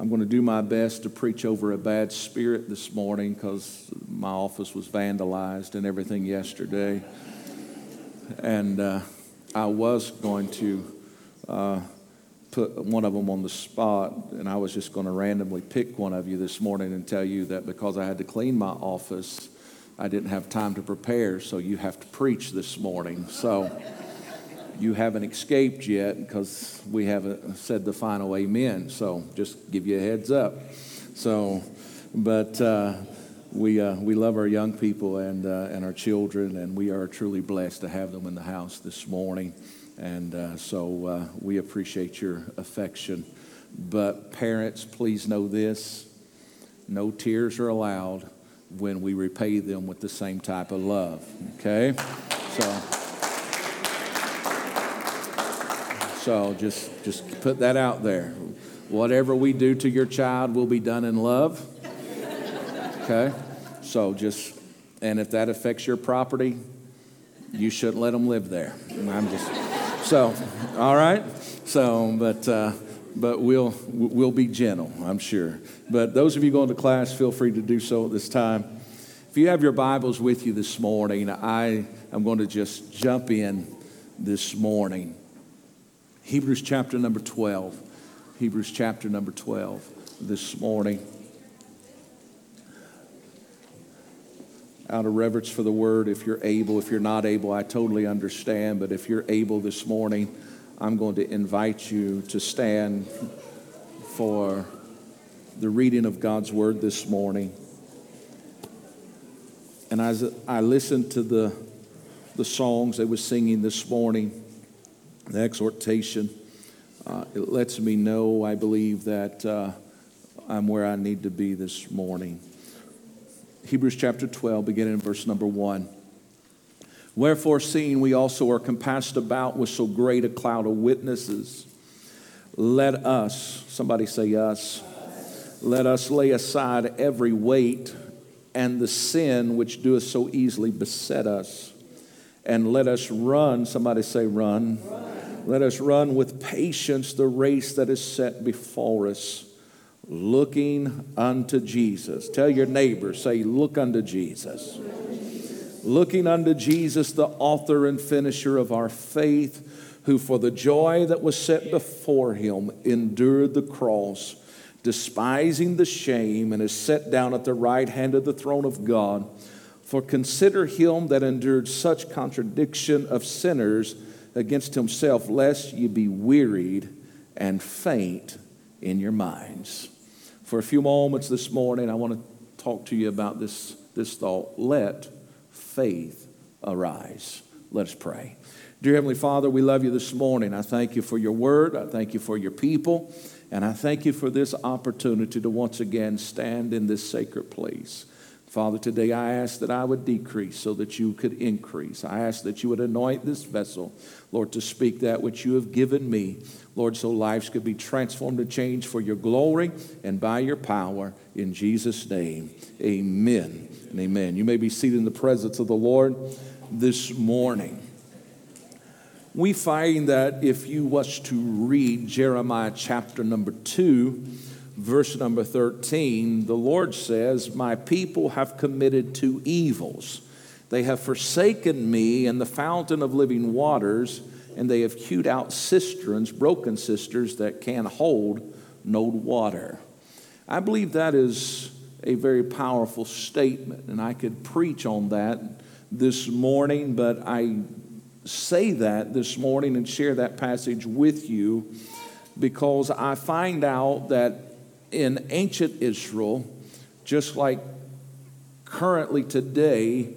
I'm going to do my best to preach over a bad spirit this morning because my office was vandalized and everything yesterday. And uh, I was going to uh, put one of them on the spot, and I was just going to randomly pick one of you this morning and tell you that because I had to clean my office, I didn't have time to prepare, so you have to preach this morning. So you haven't escaped yet because we haven't said the final amen. So just give you a heads up. So, but uh, we, uh, we love our young people and, uh, and our children, and we are truly blessed to have them in the house this morning. And uh, so uh, we appreciate your affection. But parents, please know this no tears are allowed when we repay them with the same type of love. Okay? So. So just, just put that out there. Whatever we do to your child will be done in love. Okay? So just, and if that affects your property, you shouldn't let them live there. I'm just, so, all right? So, but, uh, but we'll, we'll be gentle, I'm sure. But those of you going to class, feel free to do so at this time. If you have your Bibles with you this morning, I am going to just jump in this morning. Hebrews chapter number 12. Hebrews chapter number 12 this morning. Out of reverence for the word, if you're able, if you're not able, I totally understand. But if you're able this morning, I'm going to invite you to stand for the reading of God's word this morning. And as I listened to the, the songs they were singing this morning, the exhortation. Uh, it lets me know, I believe, that uh, I'm where I need to be this morning. Hebrews chapter 12, beginning in verse number 1. Wherefore, seeing we also are compassed about with so great a cloud of witnesses, let us, somebody say us, let us lay aside every weight and the sin which doeth so easily beset us, and let us run, somebody say run. run let us run with patience the race that is set before us, looking unto Jesus. Tell your neighbor, say, Look unto Jesus. Looking unto Jesus, the author and finisher of our faith, who for the joy that was set before him endured the cross, despising the shame, and is set down at the right hand of the throne of God. For consider him that endured such contradiction of sinners against himself, lest ye be wearied and faint in your minds. For a few moments this morning, I want to talk to you about this, this thought. Let faith arise. Let us pray. Dear Heavenly Father, we love you this morning. I thank you for your word. I thank you for your people. And I thank you for this opportunity to once again stand in this sacred place. Father, today I ask that I would decrease so that you could increase. I ask that you would anoint this vessel, Lord, to speak that which you have given me, Lord, so lives could be transformed and changed for your glory and by your power. In Jesus' name, amen and amen. You may be seated in the presence of the Lord this morning. We find that if you was to read Jeremiah chapter number two, verse number 13, the Lord says, My people have committed two evils. They have forsaken me and the fountain of living waters, and they have hewed out cisterns, broken cisterns that can hold no water. I believe that is a very powerful statement, and I could preach on that this morning, but I say that this morning and share that passage with you because I find out that in ancient Israel, just like currently today,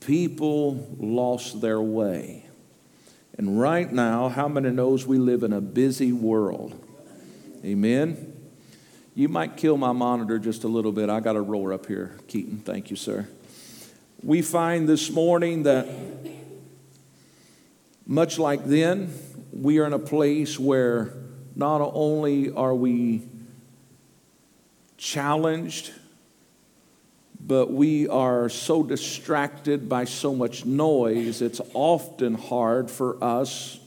people lost their way. And right now, how many knows we live in a busy world? Amen. You might kill my monitor just a little bit. I got a roar up here, Keaton. Thank you, sir. We find this morning that much like then, we are in a place where not only are we challenged, but we are so distracted by so much noise, it's often hard for us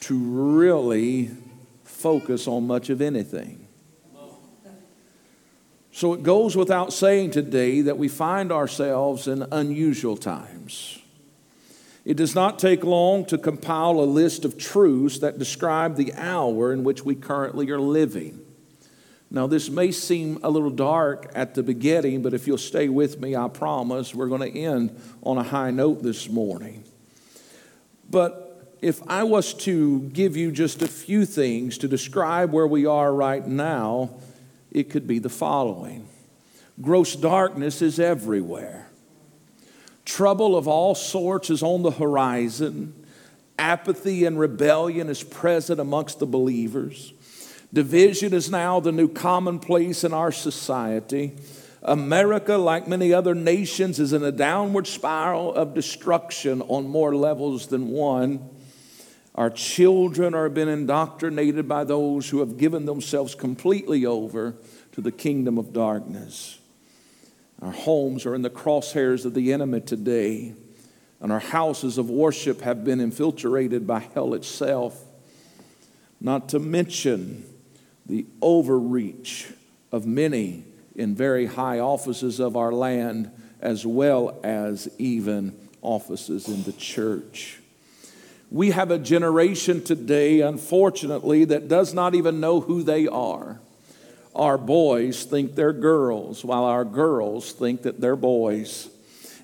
to really focus on much of anything. So it goes without saying today that we find ourselves in unusual times. It does not take long to compile a list of truths that describe the hour in which we currently are living. Now, this may seem a little dark at the beginning, but if you'll stay with me, I promise we're going to end on a high note this morning. But if I was to give you just a few things to describe where we are right now, it could be the following Gross darkness is everywhere. Trouble of all sorts is on the horizon. Apathy and rebellion is present amongst the believers. Division is now the new commonplace in our society. America, like many other nations, is in a downward spiral of destruction on more levels than one. Our children are being indoctrinated by those who have given themselves completely over to the kingdom of darkness. Our homes are in the crosshairs of the enemy today, and our houses of worship have been infiltrated by hell itself. Not to mention the overreach of many in very high offices of our land, as well as even offices in the church. We have a generation today, unfortunately, that does not even know who they are our boys think they're girls, while our girls think that they're boys.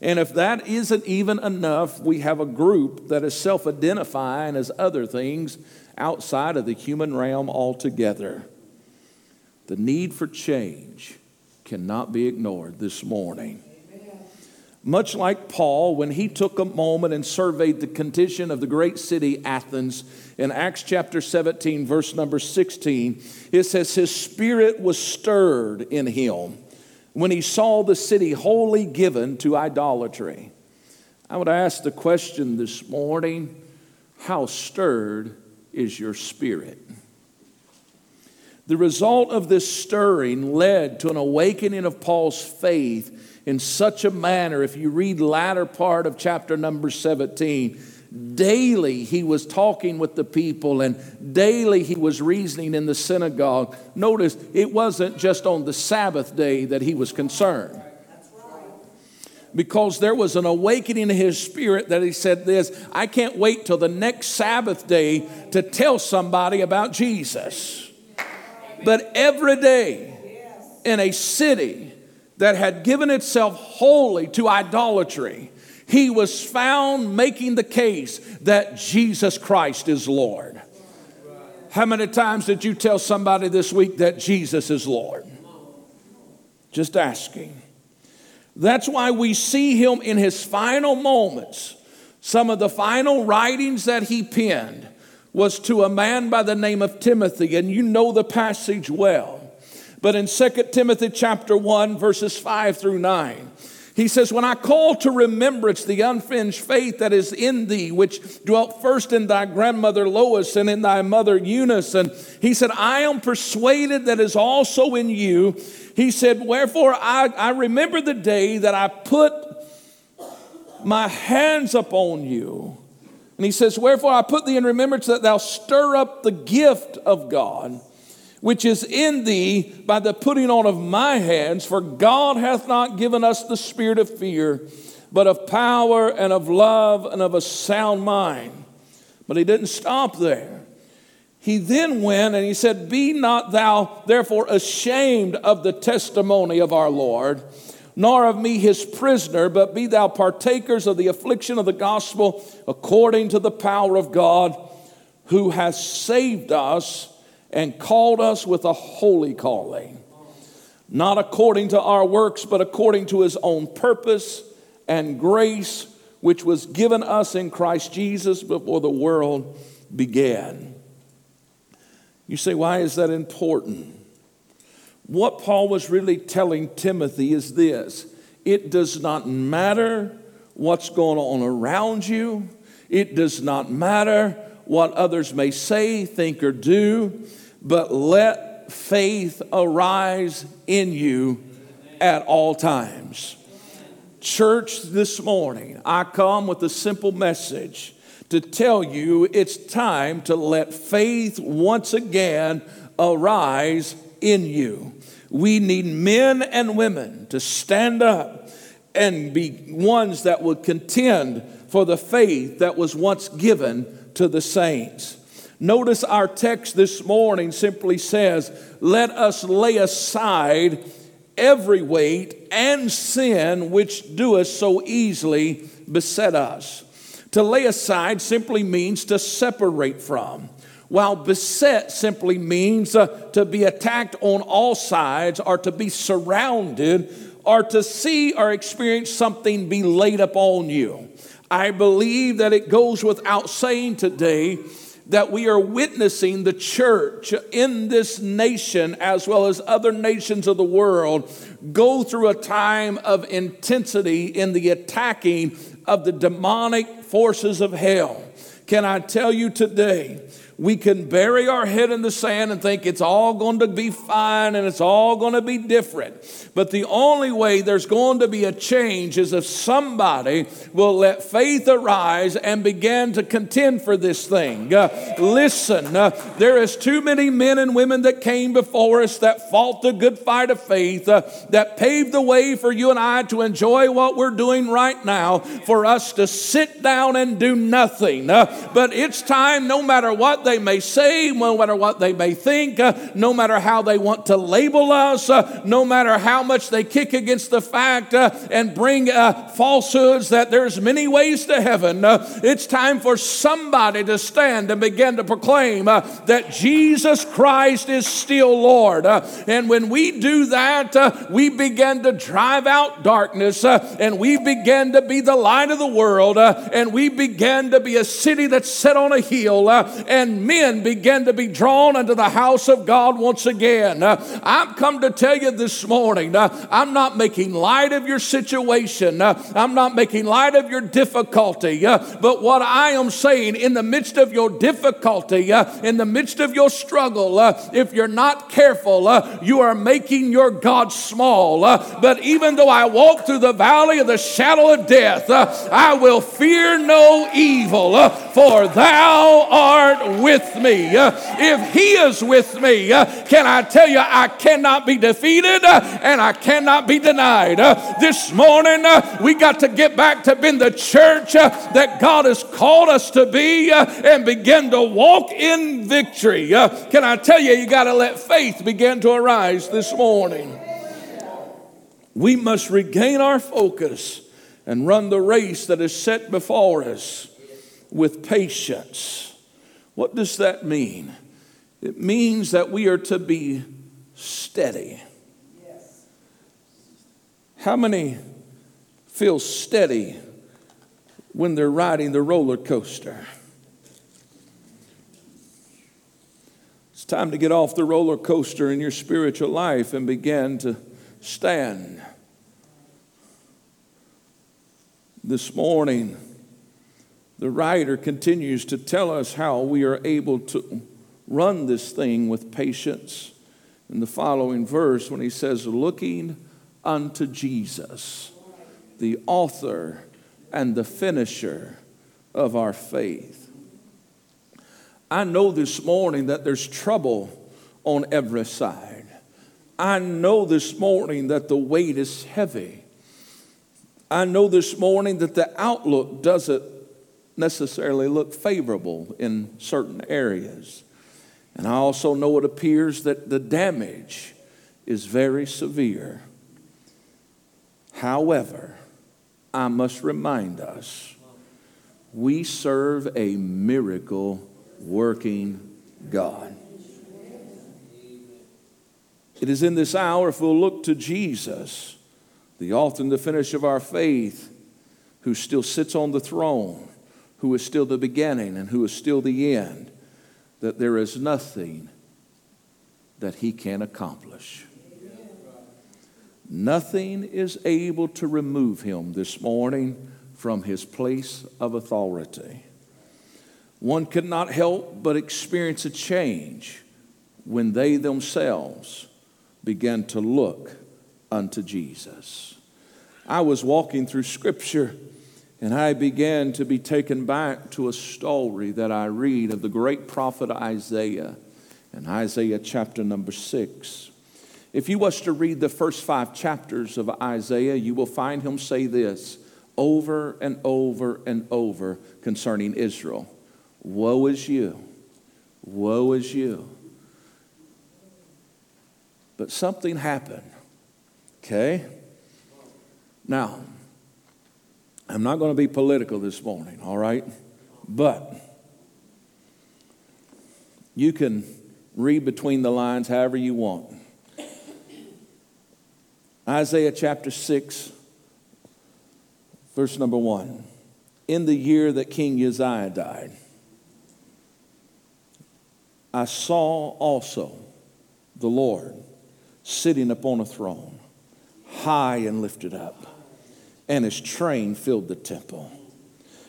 And if that isn't even enough, we have a group that is self identifying as other things outside of the human realm altogether. The need for change cannot be ignored this morning. Much like Paul, when he took a moment and surveyed the condition of the great city Athens in Acts chapter 17, verse number 16, it says, His spirit was stirred in him when he saw the city wholly given to idolatry. I would ask the question this morning how stirred is your spirit? The result of this stirring led to an awakening of Paul's faith in such a manner, if you read latter part of chapter number 17, daily he was talking with the people and daily he was reasoning in the synagogue. Notice it wasn't just on the Sabbath day that he was concerned. Because there was an awakening in his spirit that he said, This, I can't wait till the next Sabbath day to tell somebody about Jesus. But every day in a city, that had given itself wholly to idolatry, he was found making the case that Jesus Christ is Lord. How many times did you tell somebody this week that Jesus is Lord? Just asking. That's why we see him in his final moments. Some of the final writings that he penned was to a man by the name of Timothy, and you know the passage well. But in 2 Timothy chapter 1, verses 5 through 9, he says, When I call to remembrance the unfinished faith that is in thee, which dwelt first in thy grandmother Lois and in thy mother Eunice, and he said, I am persuaded that is also in you. He said, Wherefore I, I remember the day that I put my hands upon you. And he says, Wherefore I put thee in remembrance that thou stir up the gift of God which is in thee by the putting on of my hands, for God hath not given us the spirit of fear, but of power and of love and of a sound mind. But he didn't stop there. He then went and he said, Be not thou therefore ashamed of the testimony of our Lord, nor of me his prisoner, but be thou partakers of the affliction of the gospel according to the power of God, who has saved us and called us with a holy calling, not according to our works, but according to his own purpose and grace, which was given us in Christ Jesus before the world began. You say, why is that important? What Paul was really telling Timothy is this it does not matter what's going on around you, it does not matter what others may say, think, or do but let faith arise in you at all times. Church, this morning, I come with a simple message to tell you it's time to let faith once again arise in you. We need men and women to stand up and be ones that would contend for the faith that was once given to the saints. Notice our text this morning simply says, Let us lay aside every weight and sin which doeth so easily beset us. To lay aside simply means to separate from, while beset simply means uh, to be attacked on all sides or to be surrounded or to see or experience something be laid upon you. I believe that it goes without saying today that we are witnessing the church in this nation as well as other nations of the world go through a time of intensity in the attacking of the demonic forces of hell. Can I tell you today we can bury our head in the sand and think it's all going to be fine and it's all going to be different. But the only way there's going to be a change is if somebody will let faith arise and begin to contend for this thing. Uh, listen, uh, there is too many men and women that came before us that fought the good fight of faith, uh, that paved the way for you and I to enjoy what we're doing right now, for us to sit down and do nothing. Uh, but it's time, no matter what they may say, no matter what they may think, uh, no matter how they want to label us, uh, no matter how much they kick against the fact uh, and bring uh, falsehoods that there's many ways to heaven, uh, it's time for somebody to stand and begin to proclaim uh, that Jesus Christ is still Lord. and when we do that, we begin to drive out darkness and we begin to be the light of the world and we begin to be a city that's set on a hill and men begin to be drawn into the house of God once again. Uh, I've come to tell you this morning, uh, I'm not making light of your situation, uh, I'm not making light of your difficulty, uh, but what I am saying in the midst of your difficulty, uh, in the midst of your struggle, uh, if you're not careful, you are making your God small. but even though I walk through the valley of the shadow of death, I will fear no evil, for thou art with with me, uh, if He is with me, uh, can I tell you, I cannot be defeated uh, and I cannot be denied. This morning, we got to get back to being the church that God has called us to be and begin to walk in victory. Can I tell you, you got to let faith begin to arise this morning. We must regain our focus and run the race that is set before us with patience. What does that mean? It means that we are to be steady. How many feel steady when they're riding the roller coaster? It's time to get off the roller coaster in your spiritual life and begin to stand. This morning, the writer continues to tell us how we are able to run this thing with patience in the following verse when he says, Looking unto Jesus, the author and the finisher of our faith. I know this morning that there's trouble on every side. I know this morning that the weight is heavy. I know this morning that the outlook doesn't necessarily look favorable in certain areas. And I also know it appears that the damage is very severe. However, I must remind us we serve a miracle working God. It is in this hour, if we'll look to Jesus, the author and the finish of our faith, who still sits on the throne who is still the beginning and who is still the end, that there is nothing that he can accomplish. Nothing is able to remove him this morning from his place of authority. One could not help but experience a change when they themselves began to look unto Jesus. I was walking through Scripture and I began to be taken back to a story that I read of the great prophet Isaiah. in Isaiah chapter number 6. If you was to read the first five chapters of Isaiah, you will find him say this over and over and over concerning Israel Woe is you! Woe is you! But something happened. Okay? Now, I'm not going to be political this morning, all right? But you can read between the lines however you want. Isaiah chapter 6, verse number 1. In the year that King Uzziah died, I saw also the Lord sitting upon a throne, high and lifted up, and his train filled the temple.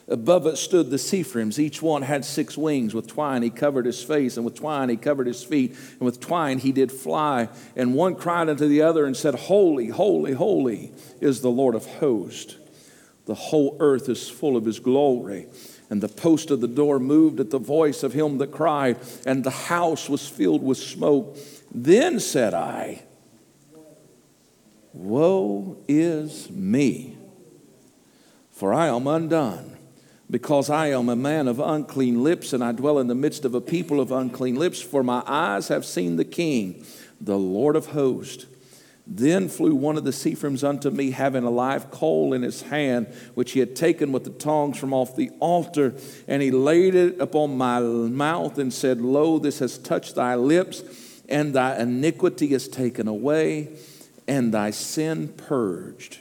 Above it stood the seraphims. Each one had six wings. With twine he covered his face, and with twine he covered his feet, and with twine he did fly. And one cried unto the other and said, Holy, holy, holy is the Lord of hosts. The whole earth is full of his glory. And the post of the door moved at the voice of him that cried, and the house was filled with smoke. Then said I, Woe is me, for I am undone because I am a man of unclean lips, and I dwell in the midst of a people of unclean lips, for my eyes have seen the King, the Lord of hosts. Then flew one of the seraphims unto me, having a live coal in his hand, which he had taken with the tongs from off the altar, and he laid it upon my mouth and said, Lo, this has touched thy lips, and thy iniquity is taken away, and thy sin purged.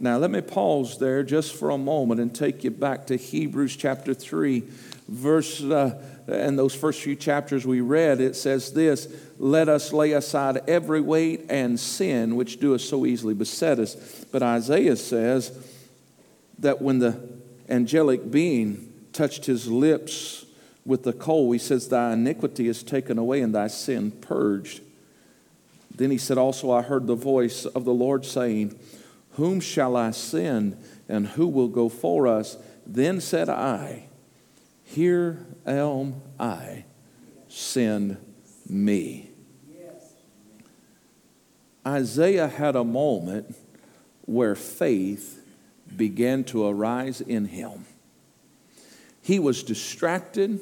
Now, let me pause there just for a moment and take you back to Hebrews chapter 3, verse, uh, and those first few chapters we read. It says this Let us lay aside every weight and sin which doeth so easily beset us. But Isaiah says that when the angelic being touched his lips with the coal, he says, Thy iniquity is taken away and thy sin purged. Then he said, Also, I heard the voice of the Lord saying, whom shall I send, and who will go for us? Then said I, Here am I, send me. Isaiah had a moment where faith began to arise in him. He was distracted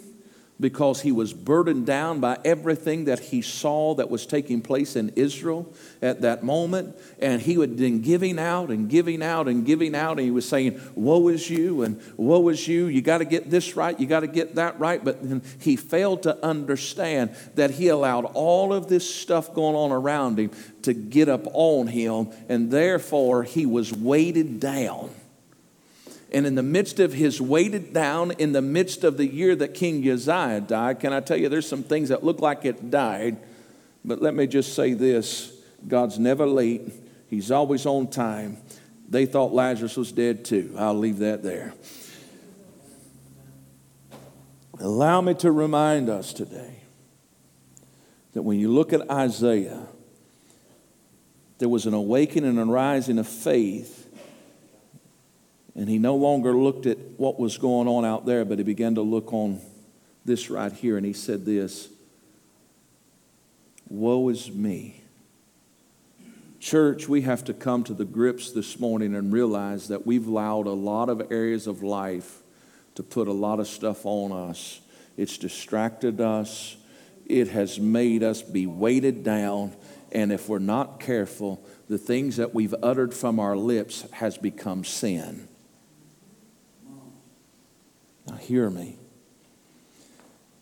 because he was burdened down by everything that he saw that was taking place in Israel at that moment. And he had been giving out and giving out and giving out. And he was saying, Woe is you, and woe is you. You got to get this right, you got to get that right. But then he failed to understand that he allowed all of this stuff going on around him to get up on him. And therefore, he was weighted down and in the midst of his weighted down, in the midst of the year that King Uzziah died, can I tell you there's some things that look like it died, but let me just say this God's never late, He's always on time. They thought Lazarus was dead too. I'll leave that there. Allow me to remind us today that when you look at Isaiah, there was an awakening and a rising of faith and he no longer looked at what was going on out there, but he began to look on this right here. And he said, This, woe is me. Church, we have to come to the grips this morning and realize that we've allowed a lot of areas of life to put a lot of stuff on us. It's distracted us, it has made us be weighted down. And if we're not careful, the things that we've uttered from our lips has become sin. Now, hear me.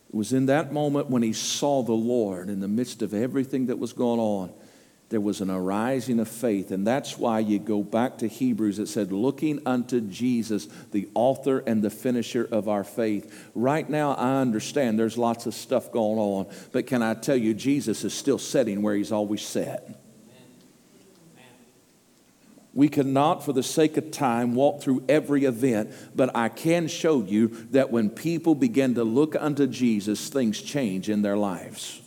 It was in that moment when he saw the Lord in the midst of everything that was going on, there was an arising of faith. And that's why you go back to Hebrews. It said, looking unto Jesus, the author and the finisher of our faith. Right now, I understand there's lots of stuff going on, but can I tell you, Jesus is still sitting where he's always sat. We cannot, for the sake of time, walk through every event, but I can show you that when people begin to look unto Jesus, things change in their lives.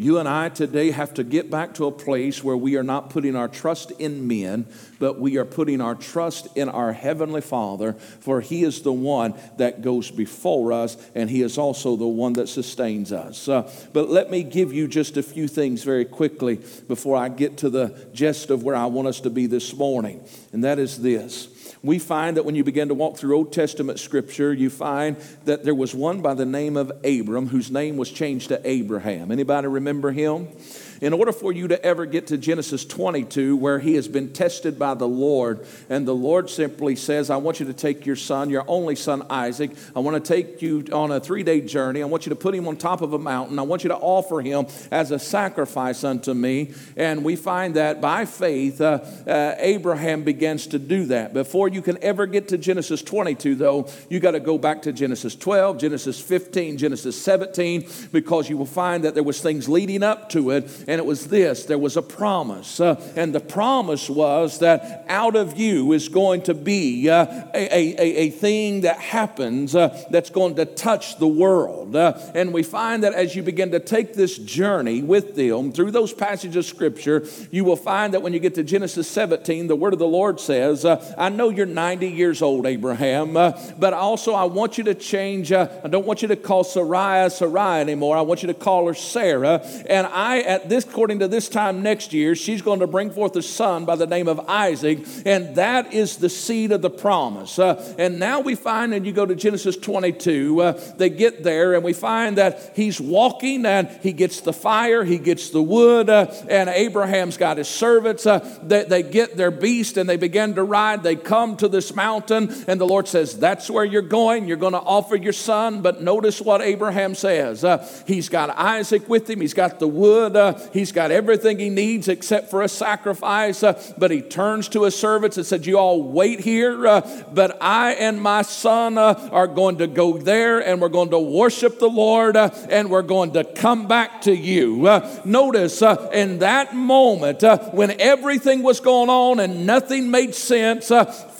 You and I today have to get back to a place where we are not putting our trust in men, but we are putting our trust in our Heavenly Father, for He is the one that goes before us, and He is also the one that sustains us. Uh, but let me give you just a few things very quickly before I get to the gist of where I want us to be this morning, and that is this we find that when you begin to walk through Old Testament scripture, you find that there was one by the name of Abram whose name was changed to Abraham. Anybody remember him? In order for you to ever get to Genesis 22, where he has been tested by the Lord, and the Lord simply says, I want you to take your son, your only son Isaac. I want to take you on a three day journey. I want you to put him on top of a mountain. I want you to offer him as a sacrifice unto me. And we find that by faith, uh, uh, Abraham begins to do that. Before you can ever get to Genesis 22, though, you got to go back to Genesis 12, Genesis 15, Genesis 17, because you will find that there was things leading up to it and it was this there was a promise. Uh, and the promise was that out of you is going to be uh, a, a, a, thing that happens uh, that's going to touch the world. Uh, and we find that as you begin to take this journey with them through those passages of Scripture, you will find that when you get to Genesis 17, the word of the Lord says, uh, I know you're 90 years old, Abraham, uh, but also I want you to change. I don't want you to call Sarai Sarai anymore. I want you to call her Sarah. And I, at this this, according to this time next year, she's going to bring forth a son by the name of Isaac, and that is the seed of the promise. Uh, and now we find, and you go to Genesis 22, uh, they get there, and we find that he's walking, and he gets the fire, he gets the wood, uh, and Abraham's got his servants. Uh, they, they get their beast, and they begin to ride. They come to this mountain, and the Lord says, That's where you're going. You're going to offer your son. But notice what Abraham says. Uh, he's got Isaac with him, he's got the wood, uh, He's got everything he needs except for a sacrifice. Uh, but he turns to his servants and said, You all wait here, uh, but I and my son uh, are going to go there and we're going to worship the Lord and we're going to come back to you. Notice in that moment when everything was going on and nothing made sense,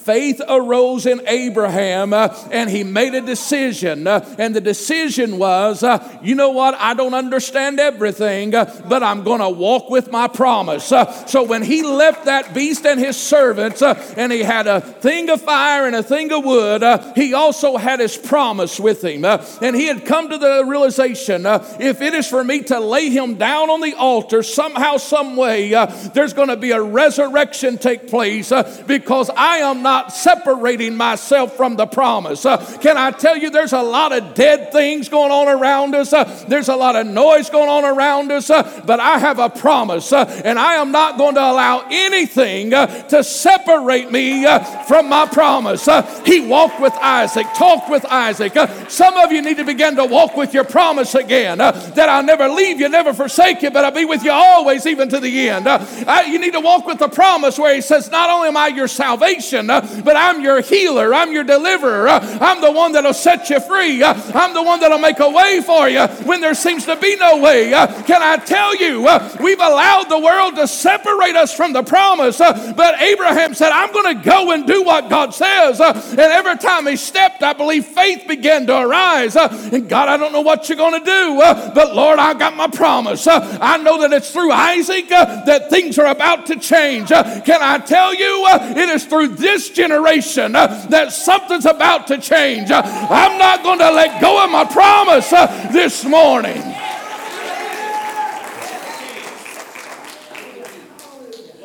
faith arose in Abraham uh, and he made a decision. Uh, and the decision was, uh, you know what? I don't understand everything, uh, but I'm going to walk with my promise. Uh, so when he left that beast and his servants, uh, and he had a thing of fire and a thing of wood, he also had his promise with him. and he had come to the realization if it is for me to lay him down on the altar somehow, some way, there's going to be a resurrection take place because I am not not separating myself from the promise. Uh, can I tell you, there's a lot of dead things going on around us, uh, there's a lot of noise going on around us, uh, but I have a promise, uh, and I am not going to allow anything uh, to separate me uh, from my promise. he walked with Isaac, talked with Isaac. some of you need to begin to walk with your promise again that I'll never leave you, never forsake you, but I'll be with you always, even to the end. I, you need to walk with the promise where He says, Not only am I your salvation, Uh, but I'm your healer. I'm your deliverer. Uh, I'm the one that'll set you free. Uh, I'm the one that'll make a way for you when there seems to be no way. Can I tell you, we've allowed the world to separate us from the promise, but Abraham said, I'm going to go and do what God says. And every time he stepped, I believe faith began to arise. And God, I don't know what you're going to do, but Lord, I got my promise. I know that it's through Isaac that things are about to change. Can I tell you, it is through this generation uh, that something's about to change. Uh, I'm not going to let go of my promise uh, this morning.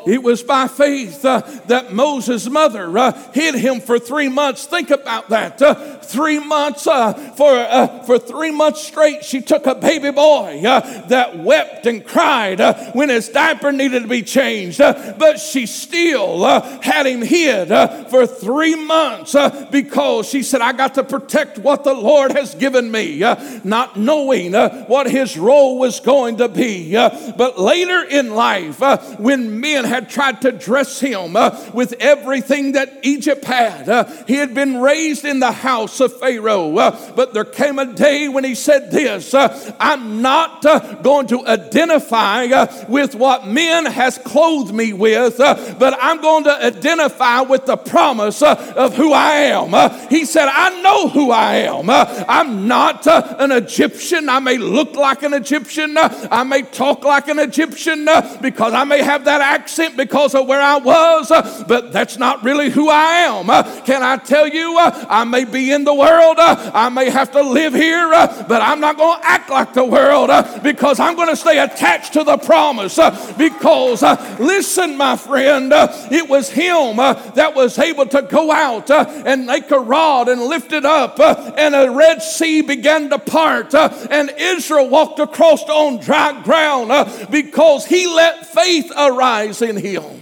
It was by faith uh, that Moses' mother uh, hid him for three months. Think about that. Uh, three months, uh, for, uh, for three months straight, she took a baby boy uh, that wept and cried when his diaper needed to be changed. but she still had him hid for three months because she said, I got to protect what the Lord has given me, not knowing what his role was going to be. but later in life, when men had tried to dress him uh, with everything that Egypt had. Uh, he had been raised in the house of Pharaoh. Uh, but there came a day when he said this uh, I'm not uh, going to identify uh, with what men has clothed me with, but I'm going to identify with the promise of who I am. he said, I know who I am. I'm not an Egyptian. I may look like an Egyptian. I may talk like an Egyptian because I may have that accent because of where I was, uh, but that's not really who I am. Uh, can I tell you, uh, I may be in the world, I may have to live here, but I'm not going to act like the world because I'm going to stay attached to the promise. because, listen, my friend, it was him that was able to go out and make a rod and lift it up, and a Red Sea began to part, and Israel walked across on dry ground because he let faith arise in him.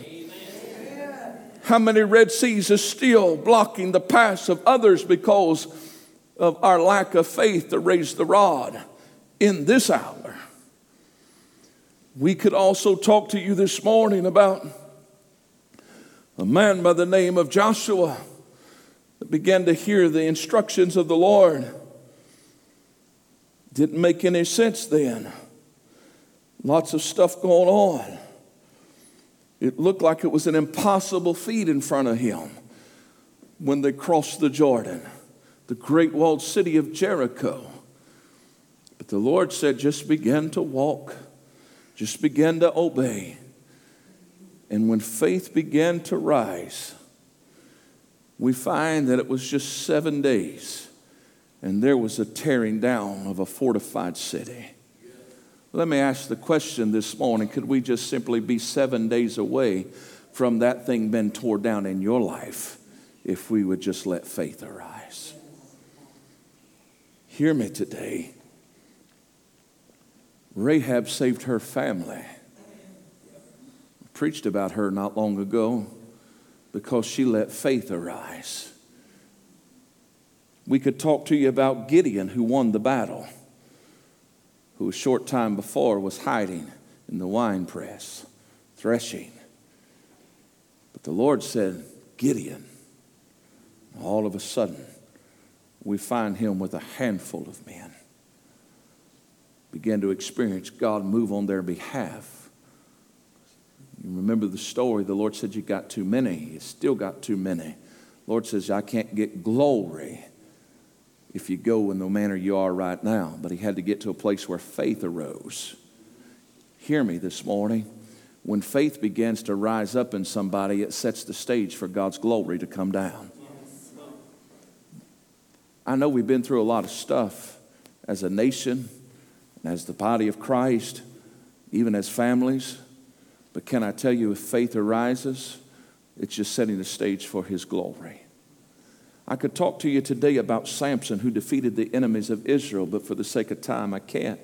How many Red Seas are still blocking the paths of others because of our lack of faith to raise the rod in this hour? We could also talk to you this morning about a man by the name of Joshua that began to hear the instructions of the Lord. Didn't make any sense then. Lots of stuff going on. It looked like it was an impossible feat in front of him when they crossed the Jordan, the great walled city of Jericho. But the Lord said, just begin to walk, just begin to obey. And when faith began to rise, we find that it was just seven days, and there was a tearing down of a fortified city. Let me ask the question this morning could we just simply be seven days away from that thing being torn down in your life if we would just let faith arise? Hear me today. Rahab saved her family. I preached about her not long ago because she let faith arise. We could talk to you about Gideon who won the battle who a short time before was hiding in the wine press, threshing. But the Lord said, Gideon. All of a sudden, we find him with a handful of men. Begin to experience God move on their behalf. You remember the story. The Lord said, You got too many. You still got too many. Lord says, I can't get glory if you go in the manner you are right now. But he had to get to a place where faith arose. Hear me this morning. When faith begins to rise up in somebody, it sets the stage for God's glory to come down. I know we've been through a lot of stuff as a nation, as the body of Christ, even as families. But can I tell you, if faith arises, it's just setting the stage for His glory. I could talk to you today about Samson who defeated the enemies of Israel, but for the sake of time, I can't.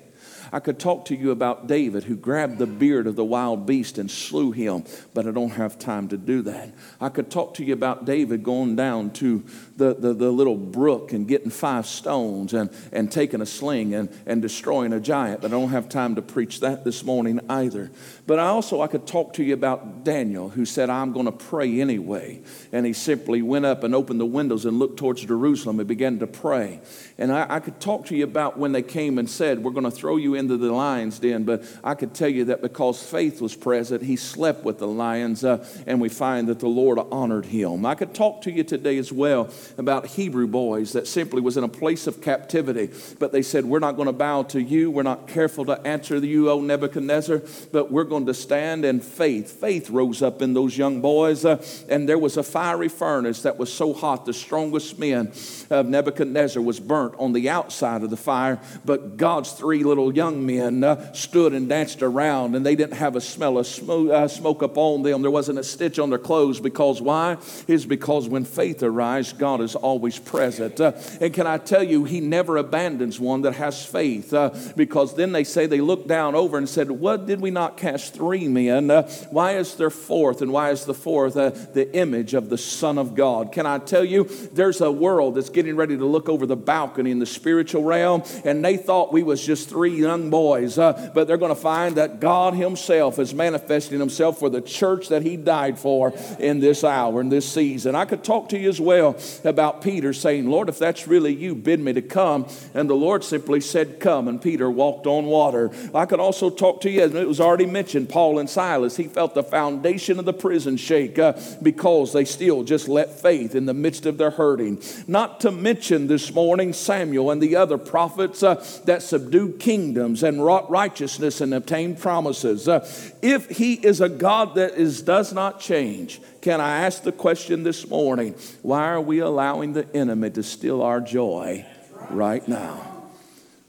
I could talk to you about David who grabbed the beard of the wild beast and slew him, but I don't have time to do that. I could talk to you about David going down to the, the, the little brook and getting five stones and, and taking a sling and, and destroying a giant, but I don't have time to preach that this morning either. But I also I could talk to you about Daniel who said, I'm going to pray anyway. And he simply went up and opened the windows and looked towards Jerusalem and began to pray. And I, I could talk to you about when they came and said, We're going to throw you into the lion's den, but I could tell you that because faith was present, he slept with the lions, uh, and we find that the Lord honored him. I could talk to you today as well about Hebrew boys that simply was in a place of captivity, but they said, We're not going to bow to you. We're not careful to answer you, O Nebuchadnezzar, but we're going to stand in faith. Faith rose up in those young boys, uh, and there was a fiery furnace that was so hot, the strongest men of Nebuchadnezzar was burnt on the outside of the fire, but God's three little young men uh, stood and danced around, and they didn't have a smell of smoke, uh, smoke up on them. There wasn't a stitch on their clothes because why? Is because when faith arises, God is always present. Uh, and can I tell you, He never abandons one that has faith uh, because then they say they looked down over and said, What did we not cast three men? Uh, why is there fourth? And why is the fourth uh, the image of the Son of God? Can I tell you, there's a world that's getting ready to look over the balcony in the spiritual realm, and they thought we was just three young boys, uh, but they're going to find that God Himself is manifesting Himself for the church that He died for in this hour, in this season. I could talk to you as well about Peter saying, Lord, if that's really you, bid me to come. And the Lord simply said, Come. And Peter walked on water. I could also talk to you, and it was already mentioned, Paul and Silas. He felt the foundation of the prison shake uh, because they still just let faith in the midst of their hurting. Not to mention this morning Samuel and the other prophets uh, that subdued kingdoms and wrought righteousness and obtained promises. Uh, if he is a God that is, does not change, can I ask the question this morning why are we allowing the enemy to steal our joy right now?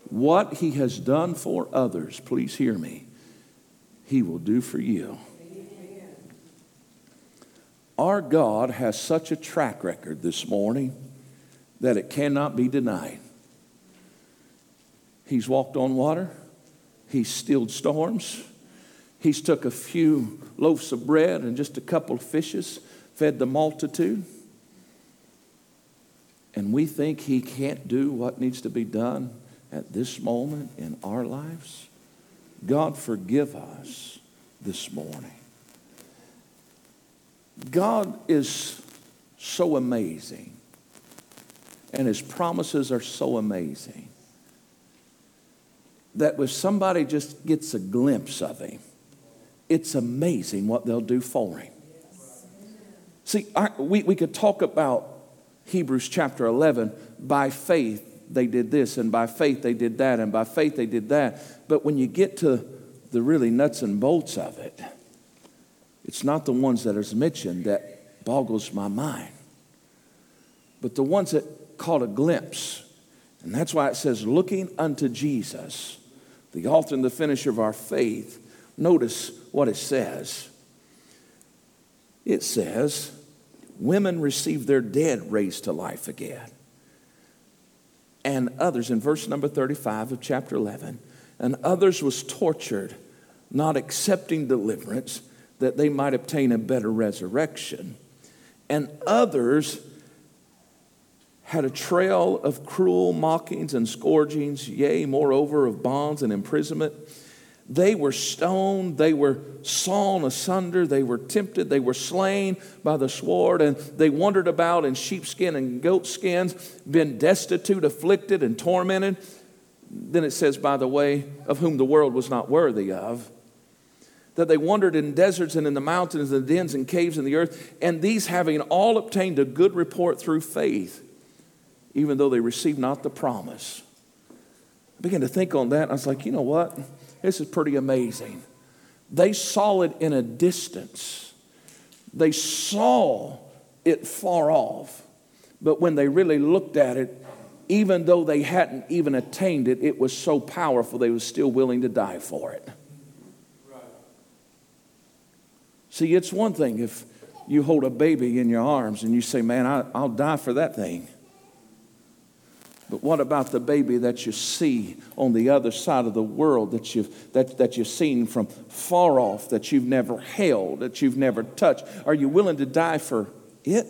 What he has done for others, please hear me, he will do for you. Our God has such a track record this morning that it cannot be denied. He's walked on water, he's stilled storms, he's took a few loaves of bread and just a couple of fishes, fed the multitude. And we think he can't do what needs to be done at this moment in our lives. God, forgive us this morning. God is so amazing, and his promises are so amazing that if somebody just gets a glimpse of him, it's amazing what they'll do for him. See, I, we, we could talk about Hebrews chapter 11. By faith, they did this, and by faith, they did that, and by faith, they did that. But when you get to the really nuts and bolts of it, it's not the ones that is mentioned that boggles my mind, but the ones that caught a glimpse. And that's why it says, looking unto Jesus the author and the finisher of our faith, notice what it says. It says, women receive their dead raised to life again. And others, in verse number 35 of chapter 11, and others was tortured, not accepting deliverance, that they might obtain a better resurrection. And others had a trail of cruel mockings and scourgings, yea, moreover, of bonds and imprisonment. They were stoned, they were sawn asunder, they were tempted, they were slain by the sword, and they wandered about in sheepskin and goatskins, been destitute, afflicted, and tormented. Then it says, by the way, of whom the world was not worthy of. That they wandered in deserts and in the mountains and dens and caves in the earth, and these having all obtained a good report through faith even though they received not the promise. I began to think on that. I was like, you know what? This is pretty amazing. They saw it in a distance, they saw it far off. But when they really looked at it, even though they hadn't even attained it, it was so powerful they were still willing to die for it. See, it's one thing if you hold a baby in your arms and you say, Man, I, will die for that thing. But what about the baby that you see on the other side of the world that you've, that, that you've seen from far off, that you've never held, that you've never touched? Are you willing to die for it?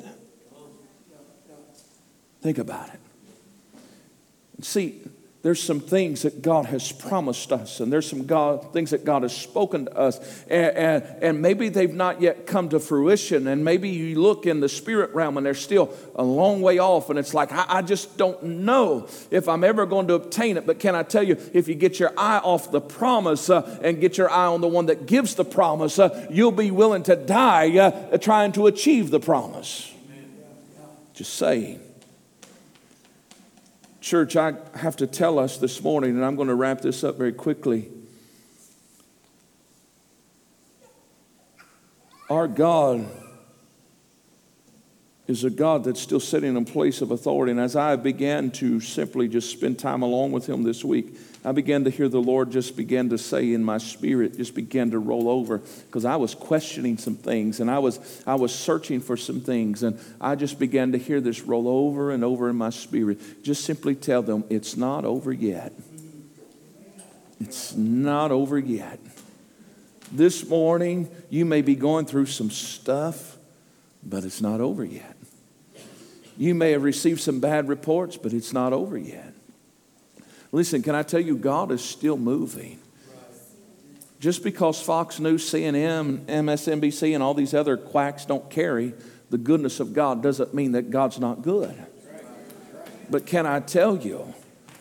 Think about it. See, there's some things that God has promised us, and there's some God, things that God has spoken to us, and, and, and, maybe they've not yet come to fruition. And maybe you look in the spirit realm and they're still a long way off, and it's like, I, I just don't know if I'm ever going to obtain it. But can I tell you, if you get your eye off the promise uh, and get your eye on the one that gives the promise, uh, you'll be willing to die uh, trying to achieve the promise. Just saying. Church, I have to tell us this morning, and I'm going to wrap this up very quickly. Our God is a God that's still sitting in a place of authority. And as I began to simply just spend time along with Him this week, I began to hear the Lord just begin to say in my spirit, just began to roll over because I was questioning some things and I was, I was searching for some things. And I just began to hear this roll over and over in my spirit. Just simply tell them, it's not over yet. It's not over yet. This morning, you may be going through some stuff, but it's not over yet. You may have received some bad reports, but it's not over yet. Listen, can I tell you, God is still moving. Just because Fox News, CNN, MSNBC, and all these other quacks don't carry the goodness of God doesn't mean that God's not good. But can I tell you,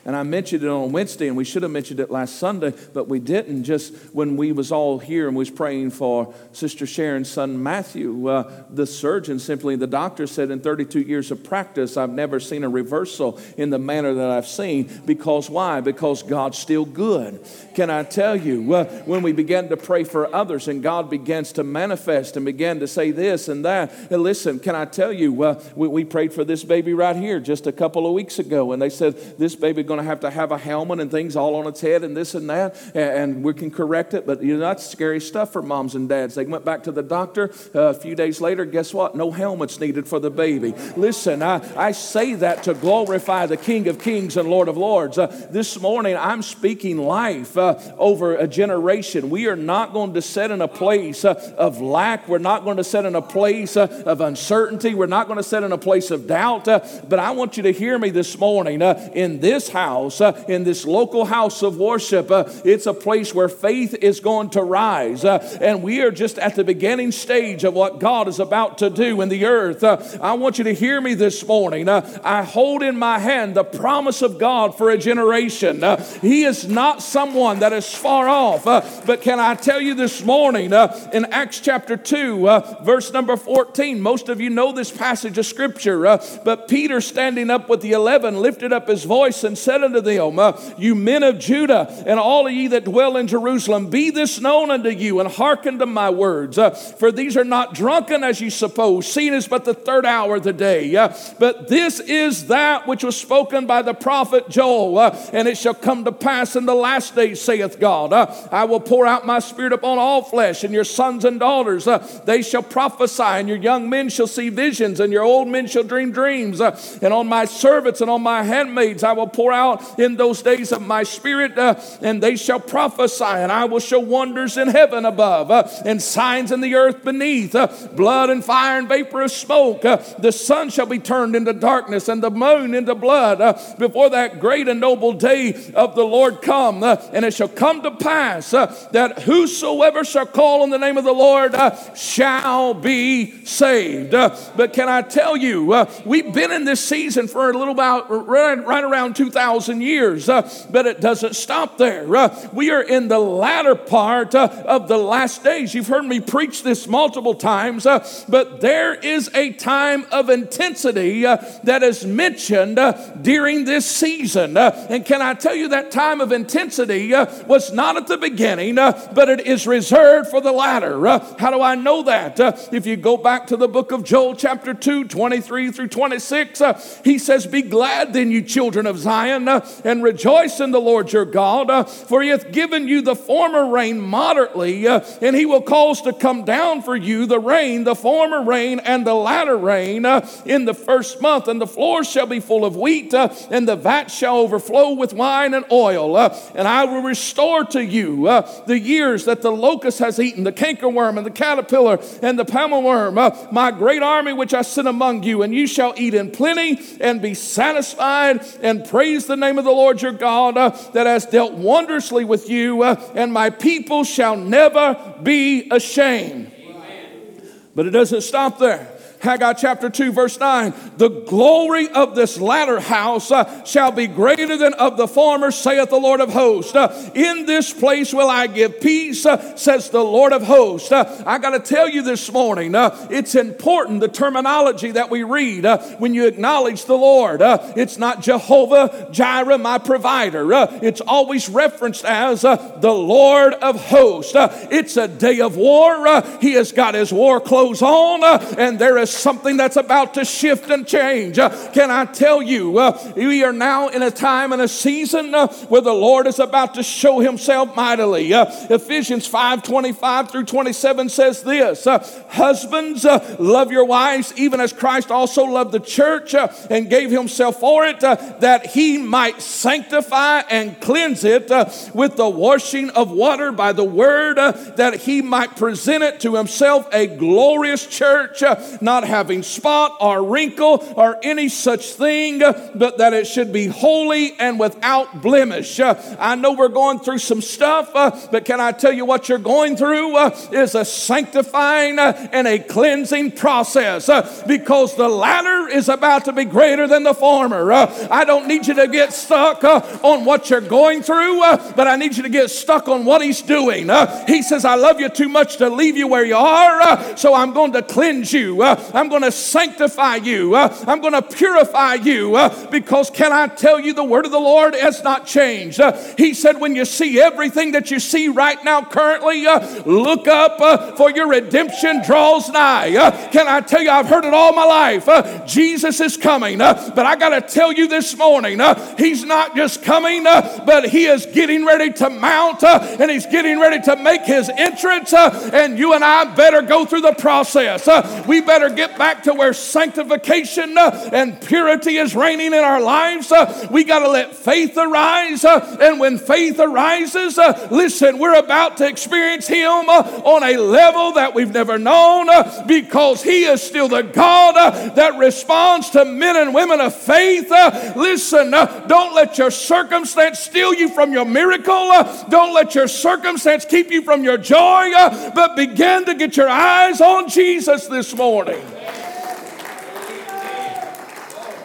and I mentioned it on Wednesday, and we should have mentioned it last Sunday, but we didn't. Just when we was all here and was praying for Sister Sharon's son Matthew, uh, the surgeon simply, the doctor said, in 32 years of practice, I've never seen a reversal in the manner that I've seen. Because why? Because God's still good. Can I tell you, uh, when we began to pray for others and God begins to manifest and began to say this and that, and listen, can I tell you, uh, we, we prayed for this baby right here just a couple of weeks ago, and they said this baby going to have to have a helmet and things all on its head and this and that, and, and we can correct it. But you know, that's scary stuff for moms and dads. They went back to the doctor uh, a few days later. Guess what? No helmets needed for the baby. Listen, I, I say that to glorify the King of Kings and Lord of Lords. Uh, this morning, I'm speaking life uh, over a generation. We are not going to set in a place uh, of lack. We're not going to set in a place uh, of uncertainty. We're not going to set in a place of doubt. Uh, but I want you to hear me this morning. in this house, uh, in this local house of worship. Uh, it's a place where faith is going to rise. Uh, and we are just at the beginning stage of what God is about to do in the earth. Uh, I want you to hear me this morning. Uh, I hold in my hand the promise of God for a generation. He is not someone that is far off. but can I tell you this morning in Acts chapter 2, verse number 14, most of you know this passage of scripture, but Peter standing up with the eleven lifted up his voice and said unto them, uh, You men of Judah, and all of ye that dwell in Jerusalem, be this known unto you, and hearken to my words. Uh, for these are not drunken as you suppose, seeing is but the third hour of the day. Uh, but this is that which was spoken by the prophet Joel, uh, and it shall come to pass in the last days, saith God. Uh, I will pour out my spirit upon all flesh, and your sons and daughters, uh, they shall prophesy, and your young men shall see visions, and your old men shall dream dreams. and on my servants and on my handmaids I will pour out in those days of my spirit, uh, and they shall prophesy, and I will show wonders in heaven above, uh, and signs in the earth beneath, uh, blood and fire and vapor of smoke. Uh, the sun shall be turned into darkness, and the moon into blood, uh, before that great and noble day of the Lord come. Uh, and it shall come to pass that whosoever shall call on the name of the Lord shall be saved. but can I tell you, we've been in this season for a little about right, right around 2,000 years uh, but it doesn't stop there. Uh, we are in the latter part uh, of the last days. You've heard me preach this multiple times, uh, but there is a time of intensity uh, that is mentioned uh, during this season. and can I tell you that time of intensity was not at the beginning, but it is reserved for the latter. how do I know that? if you go back to the book of Joel, chapter 2, 23 through 26, he says, Be glad then, you children of Zion, and rejoice in the Lord your God, uh, for he hath given you the former rain moderately, uh, and he will cause to come down for you the rain, the former rain, and the latter rain uh, in the first month. And the floors shall be full of wheat, uh, and the vat shall overflow with wine and oil. Uh, and I will restore to you uh, the years that the locust has eaten, the cankerworm, and the caterpillar, and the palmerworm, my great army which I sent among you, and you shall eat in plenty and be satisfied, and praise the name of the Lord your God uh, that has dealt wondrously with you, uh, and my people shall never be ashamed. Amen. But it doesn't stop there. Haggai chapter 2, verse 9. The glory of this latter house uh, shall be greater than of the former, saith the Lord of hosts. Uh, in this place will I give peace, uh, says the Lord of hosts. Uh, I got to tell you this morning, uh, it's important the terminology that we read uh, when you acknowledge the Lord. it's not Jehovah Jireh, my provider. it's always referenced as the Lord of hosts. it's a day of war. he has got his war clothes on, and there is something that's about to shift and change. Uh, can I tell you, uh, we are now in a time and a season uh, where the Lord is about to show himself mightily. Uh, Ephesians 5 25 through 27 says this uh, Husbands, love your wives, even as Christ also loved the church and gave himself for it, that he might sanctify and cleanse it with the washing of water by the word, that he might present it to himself a glorious church, not not having spot or wrinkle or any such thing, but that it should be holy and without blemish. Uh, I know we're going through some stuff, uh, but can I tell you what you're going through uh, is a sanctifying and a cleansing process because the latter is about to be greater than the former. I don't need you to get stuck on what you're going through, but I need you to get stuck on what He's doing. He says, I love you too much to leave you where you are, so I'm going to cleanse you. I'm going to sanctify you. Uh, I'm going to purify you uh, because can I tell you the word of the Lord has not changed. Uh, he said, when you see everything that you see right now currently, look up for your redemption draws nigh. Can I tell you, I've heard it all my life. Jesus is coming, but I got to tell you this morning, He's not just coming, but He is getting ready to mount and He's getting ready to make His entrance, and you and I better go through the process. We better get back to where sanctification uh, and purity is reigning in our lives. Uh, we got to let faith arise, uh, and when faith arises, listen, we're about to experience Him on a level that we've never known because He is still the God that responds to men and women of faith. Listen, don't let your circumstance steal you from your miracle. Don't let your circumstance keep you from your joy, but begin to get your eyes on Jesus this morning.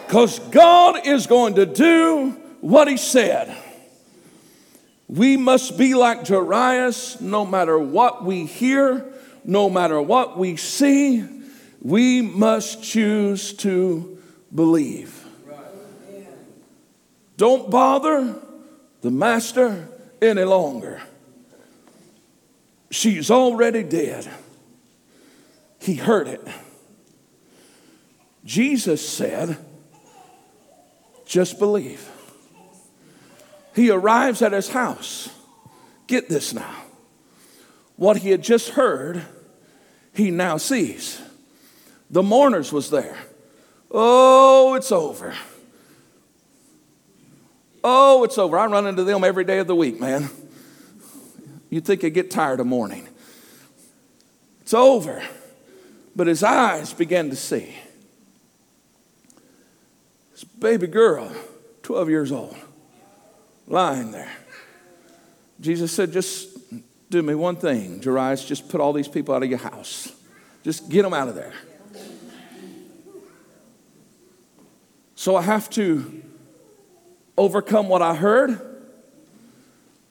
Because God is going to do what He said. We must be like Jairus no matter what we hear, no matter what we see, we must choose to believe. Don't bother the master any longer. She's already dead. He heard it. Jesus said, just believe. He arrives at his house. Get this now. What he had just heard, he now sees. The mourners was there. Oh, it's over. Oh, it's over. I run into them every day of the week, man. You'd think I'd get tired of mourning. It's over. But his eyes began to see. This baby girl, 12 years old, lying there. Jesus said, Just do me one thing, Jairus, just put all these people out of your house. Just get them out of there. So I have to overcome what I heard,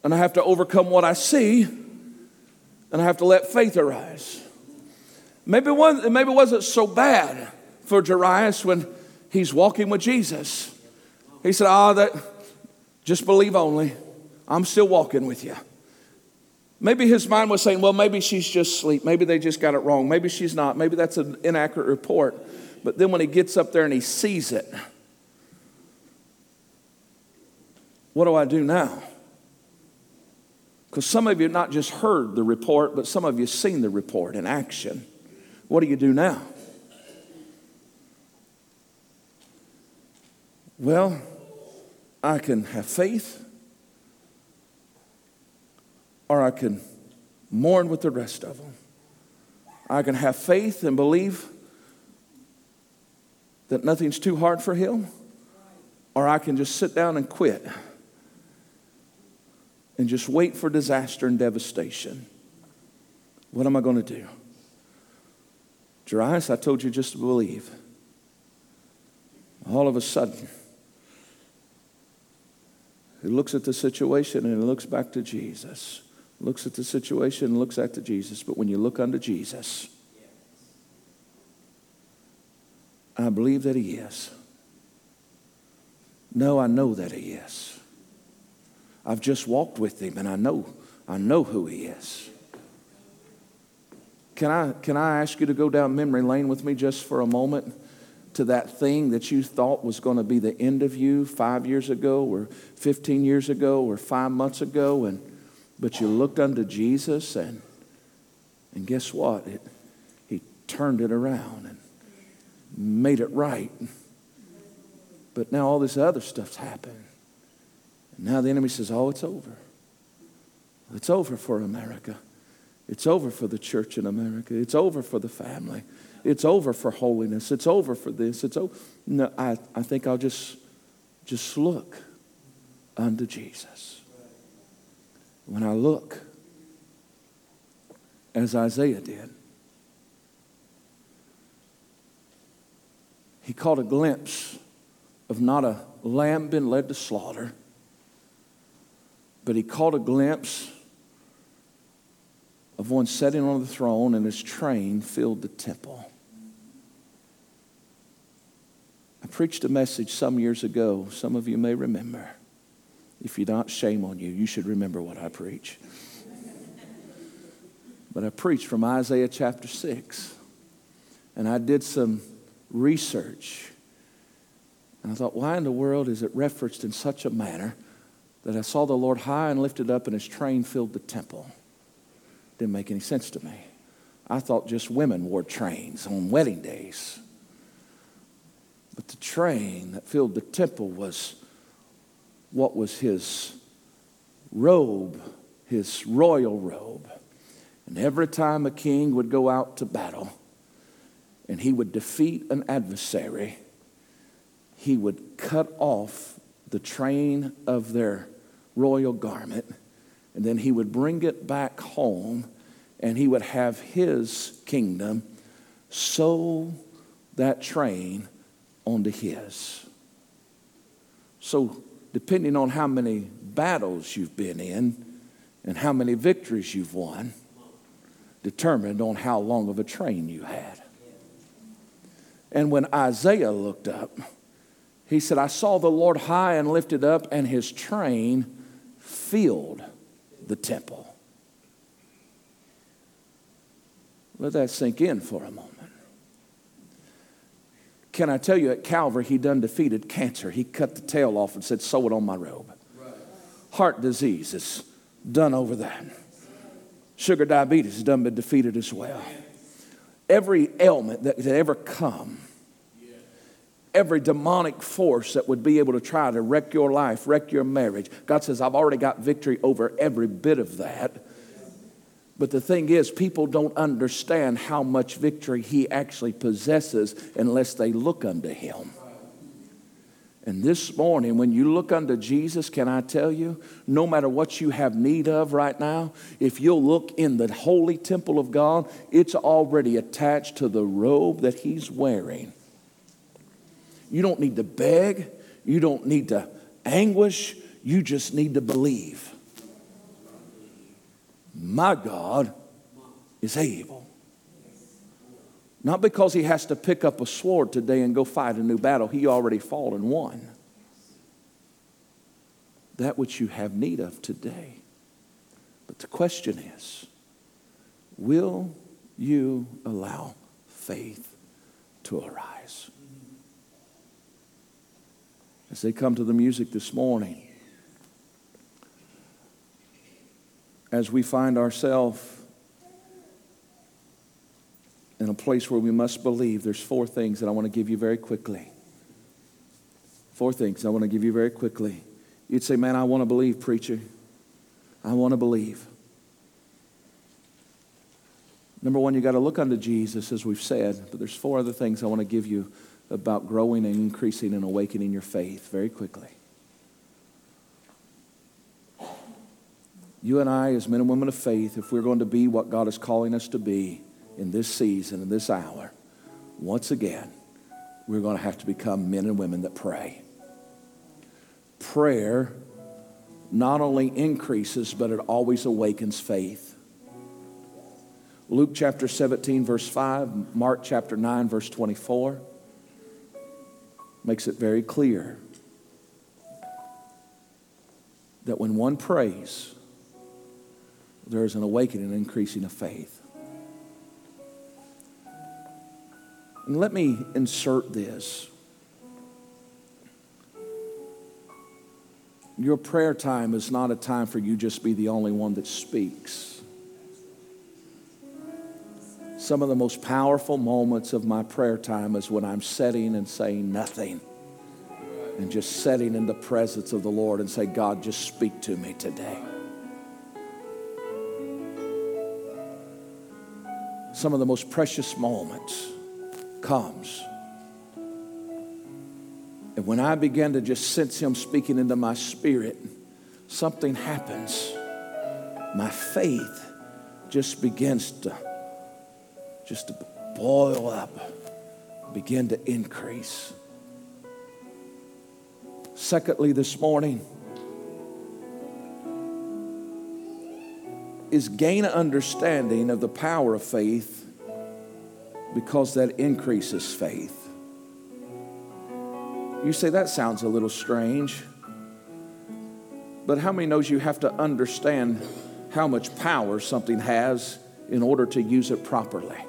and I have to overcome what I see, and I have to let faith arise. Maybe, one, maybe it wasn't so bad for Jairus when he's walking with Jesus. He said, Ah, oh, that just believe only. I'm still walking with you. Maybe his mind was saying, well, maybe she's just asleep. Maybe they just got it wrong. Maybe she's not. Maybe that's an inaccurate report. But then when he gets up there and he sees it, What do I do now? Because some of you not just heard the report, but some of you seen the report in action. What do you do now? Well, I can have faith, or I can mourn with the rest of them. I can have faith and believe that nothing's too hard for Him, or I can just sit down and quit and just wait for disaster and devastation. What am I going to do? Jairus, I told you just to believe. All of a sudden, he looks at the situation and he looks back to Jesus. Looks at the situation and looks at to Jesus. But when you look unto Jesus, I believe that he is. No, I know that he is. I've just walked with him and I know, I know who he is. Can I, can I ask you to go down memory lane with me just for a moment to that thing that you thought was going to be the end of you five years ago or 15 years ago or five months ago, and, but you looked unto Jesus and, and guess what? It, he turned it around and made it right. But now all this other stuff's happened. And now the enemy says, oh, it's over. It's over for America. It's over for the church in America. It's over for the family. It's over for holiness. It's over for this. It's over. No, I, I think I'll just, just look unto Jesus. When I look, as Isaiah did, he caught a glimpse of not a lamb being led to slaughter, but he caught a glimpse of one sitting on the throne and his train filled the temple. I preached a message some years ago. Some of you may remember. If you're not, shame on you. You should remember what I preach. but I preached from Isaiah chapter 6. And I did some research. And I thought, why in the world is it referenced in such a manner that I saw the Lord high and lifted up and his train filled the temple? Didn't make any sense to me. I thought just women wore trains on wedding days. But the train that filled the temple was what was his robe, his royal robe. And every time a king would go out to battle and he would defeat an adversary, he would cut off the train of their royal garment and then he would bring it back home and he would have his kingdom sew that train onto his. So depending on how many battles you've been in and how many victories you've won, determined on how long of a train you had. And when Isaiah looked up, he said, I saw the Lord high and lifted up, and his train filled the temple. Let that sink in for a moment. Can I tell you, at Calvary, he done defeated cancer. He cut the tail off and said, Sew it on my robe. Heart disease is done over that. Sugar diabetes has done been defeated as well. Every ailment that, that ever come, every demonic force that would be able to try to wreck your life, wreck your marriage, God says, I've already got victory over every bit of that. But the thing is, people don't understand how much victory he actually possesses unless they look unto him. And this morning, when you look unto Jesus, can I tell you, no matter what you have need of right now, if you'll look in the holy temple of God, it's already attached to the robe that he's wearing. You don't need to beg, you don't need to anguish, you just need to believe my God is able. Not because he has to pick up a sword today and go fight a new battle. He already fought and won. That which you have need of today. But the question is will you allow faith to arise? As they come to the music this morning, as we find ourselves in a place where we must believe, there's four things that I want to give you very quickly. Four things I want to give you very quickly. You'd say, Man, I want to believe, preacher. I want to believe. Number one, you got to look unto Jesus, as we've said, but there's four other things I want to give you about growing and increasing and awakening your faith very quickly. You and I, as men and women of faith, if we're going to be what God is calling us to be in this season, in this hour, once again, we're going to have to become men and women that pray. Prayer not only increases, but it always awakens faith. Luke chapter 17, verse 5, Mark chapter 9, verse 24 makes it very clear that when one prays, there is an awakening and increasing of faith. And let me insert this. Your prayer time is not a time for you just be the only one that speaks. Some of the most powerful moments of my prayer time is when I'm sitting and saying nothing and just sitting in the presence of the Lord and say, God, just speak to me today. Some of the most precious moments comes. And when I begin to just sense Him speaking into my spirit, something happens. My faith just begins to just to boil up, begin to increase. Secondly, this morning is gain an understanding of the power of faith because that increases faith. You say that sounds a little strange. But how many knows you have to understand how much power something has in order to use it properly?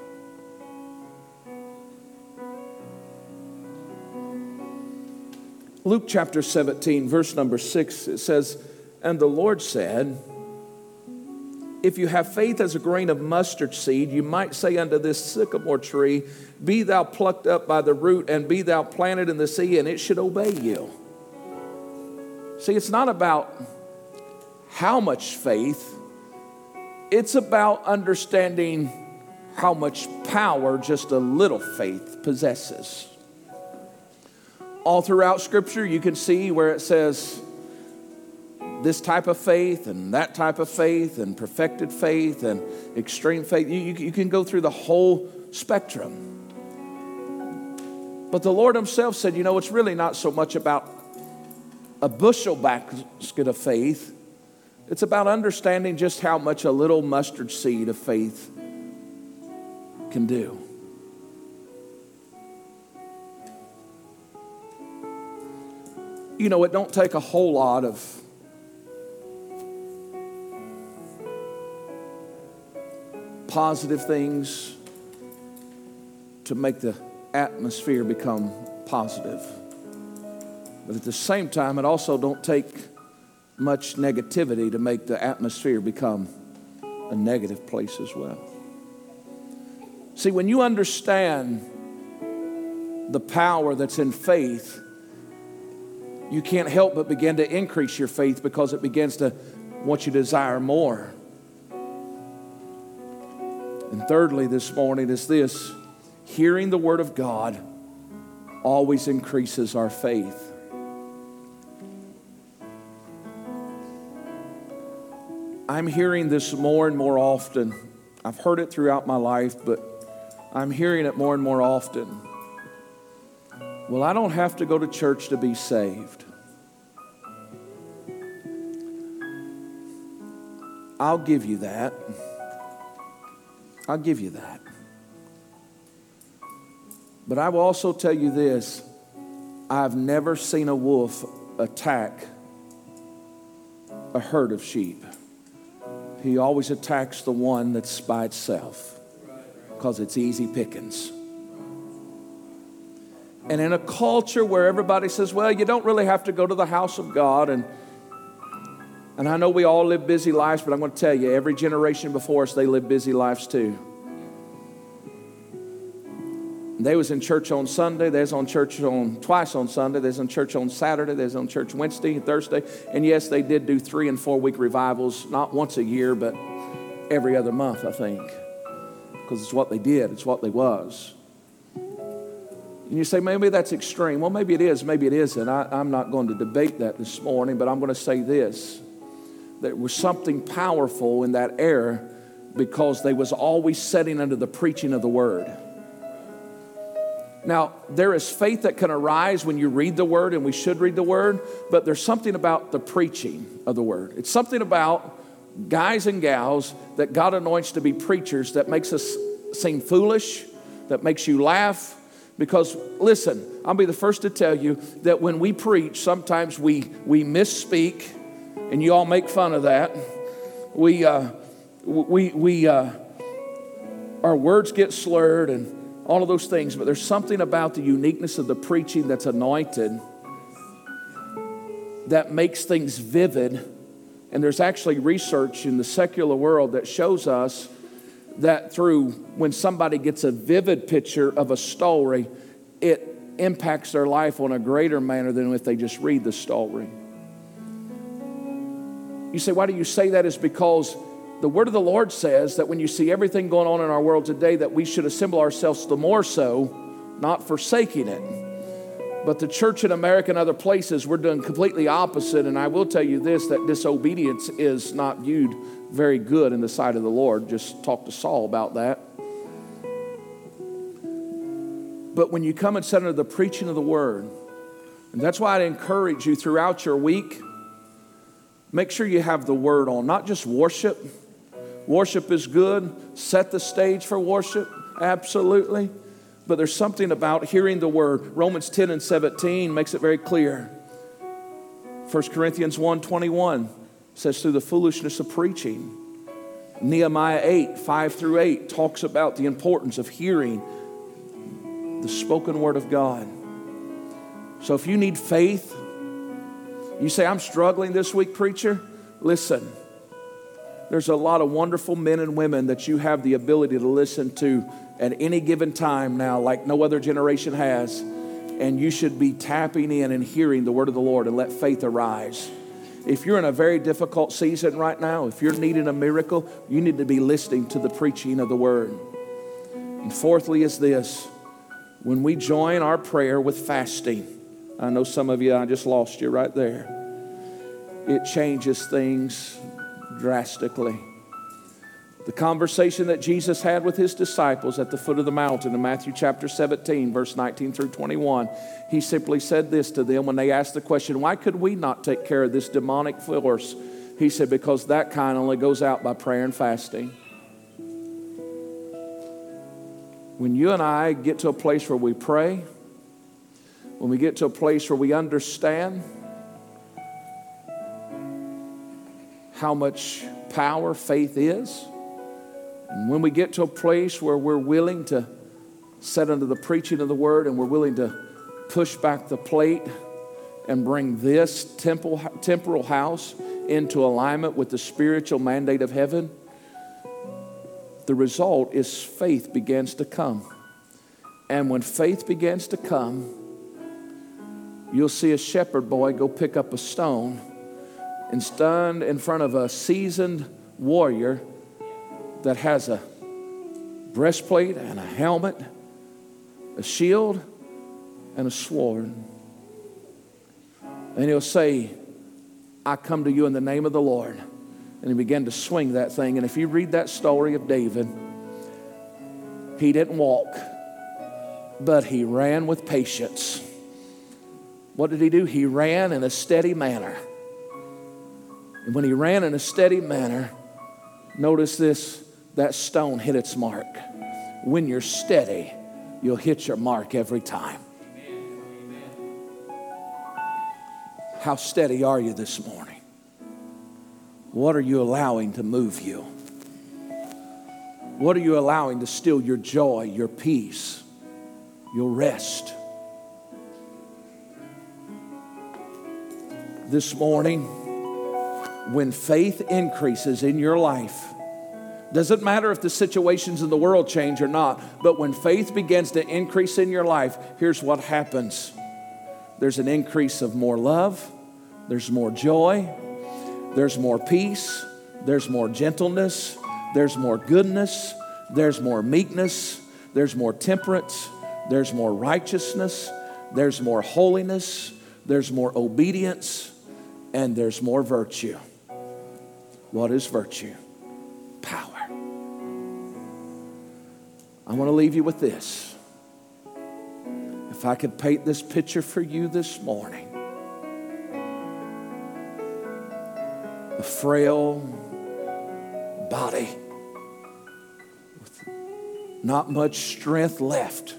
Luke chapter 17, verse number 6, it says, And the Lord said, If you have faith as a grain of mustard seed, you might say unto this sycamore tree, Be thou plucked up by the root, and be thou planted in the sea, and it should obey you. See, it's not about how much faith, it's about understanding how much power just a little faith possesses all throughout Scripture, you can see where it says this type of faith and that type of faith and perfected faith and extreme faith. You, you, you can go through the whole spectrum. But the Lord Himself said, you know, it's really not so much about a bushel basket of faith, it's about understanding just how much a little mustard seed of faith can do. you know, it don't take a whole lot of positive things to make the atmosphere become positive. But at the same time, it also don't take much negativity to make the atmosphere become a negative place as well. See, when you understand the power that's in faith, you can't help but begin to increase your faith because it begins to want you to desire more. And thirdly, this morning is this hearing the Word of God always increases our faith. I'm hearing this more and more often. I've heard it throughout my life, but I'm hearing it more and more often. Well, I don't have to go to church to be saved. I'll give you that. I'll give you that. But I will also tell you this I've never seen a wolf attack a herd of sheep. He always attacks the one that's by itself because it's easy pickings. And in a culture where everybody says, well, you don't really have to go to the house of God, and, and I know we all live busy lives, but I'm going to tell you, every generation before us, they live busy lives too. They was in church on Sunday. They was on church on twice on Sunday. They was in church on Saturday. They was on church Wednesday and Thursday. And yes, they did do three and four week revivals, not once a year, but every other month, I think, because it's what they did. It's what they was. And you say, maybe that's extreme. Well, maybe it is, maybe it isn't. I, I'm not going to debate that this morning, but I'm going to say this there was something powerful in that air because they was always setting under the preaching of the word. Now, there is faith that can arise when you read the word, and we should read the word, but there's something about the preaching of the word. It's something about guys and gals that God anoints to be preachers that makes us seem foolish, that makes you laugh, because listen, I'll be the first to tell you that when we preach, sometimes we, we misspeak, and you all make fun of that. We, uh, we, we, uh, our words get slurred and all of those things, but there's something about the uniqueness of the preaching that's anointed that makes things vivid. And there's actually research in the secular world that shows us that through when somebody gets a vivid picture of a story, it impacts their life on a greater manner than if they just read the story. You say, why do you say that? Is because the word of the Lord says that when you see everything going on in our world today, that we should assemble ourselves the more so not forsaking it. But the church in America and other places, we're doing completely opposite. And I will tell you this that disobedience is not viewed very good in the sight of the Lord. Just talk to Saul about that. But when you come and sit under the preaching of the word, and that's why I'd encourage you throughout your week, make sure you have the word on, not just worship. Worship is good, set the stage for worship, absolutely. But there's something about hearing the word. Romans 10 and 17 makes it very clear. 1 Corinthians 1 21 says, through the foolishness of preaching. Nehemiah 8, 5 through 8 talks about the importance of hearing the spoken word of God. So if you need faith, you say, I'm struggling this week, preacher. Listen, there's a lot of wonderful men and women that you have the ability to listen to at any given time now, like no other generation has. And you should be tapping in and hearing the word of the Lord and let faith arise. If you're in a very difficult season right now, if you're needing a miracle, you need to be listening to the preaching of the word. And fourthly, is this when we join our prayer with fasting, I know some of you, I just lost you right there. It changes things drastically. The conversation that Jesus had with his disciples at the foot of the mountain in Matthew chapter 17, verse 19 through 21, he simply said this to them when they asked the question, Why could we not take care of this demonic force? He said, Because that kind only goes out by prayer and fasting. When you and I get to a place where we pray, when we get to a place where we understand how much power faith is, and when we get to a place where we're willing to set under the preaching of the word and we're willing to push back the plate and bring this temple, temporal house into alignment with the spiritual mandate of heaven, the result is faith begins to come. And when faith begins to come, you'll see a shepherd boy go pick up a stone and stand in front of a seasoned warrior that has a breastplate and a helmet, a shield, and a sword. And he'll say, I come to you in the name of the Lord and he began to swing that thing. And if you read that story of David, he didn't walk, but he ran with patience. What did he do? He ran in a steady manner. And when he ran in a steady manner, notice this that stone hit its mark. When you're steady, you'll hit your mark every time. How steady are you this morning? What are you allowing to move you? What are you allowing to steal your joy, your peace, your rest? This morning, when faith increases in your life, doesn't matter if the situations in the world change or not, but when faith begins to increase in your life, here's what happens. There's an increase of more love, there's more joy, there's more peace, there's more gentleness, there's more goodness, there's more meekness, there's more temperance, there's more righteousness, there's more holiness, there's more obedience, and there's more virtue. What is virtue? Power. I want to leave you with this. If I could paint this picture for you this morning, a frail body with not much strength left.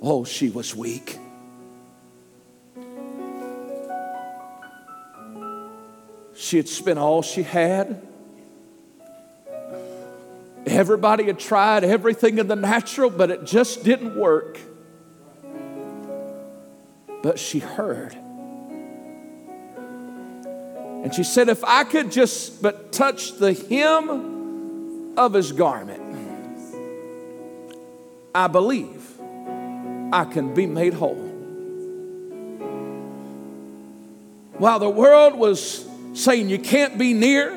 Oh, she was weak. She had spent all she had. Everybody had tried everything in the natural, but it just didn't work. But she heard. And she said, If I could just but touch the hem of his garment, I believe I can be made whole. While the world was saying you can't be near,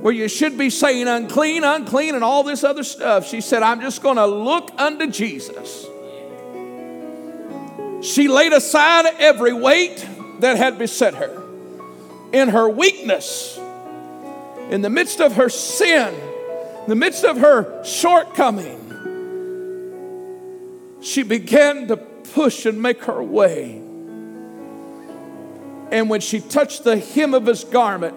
where you should be saying unclean, unclean, and all this other stuff. She said, I'm just going to look unto Jesus. She laid aside every weight that had beset her. In her weakness, in the midst of her sin, in the midst of her shortcoming, she began to push and make her way. And when she touched the hem of his garment,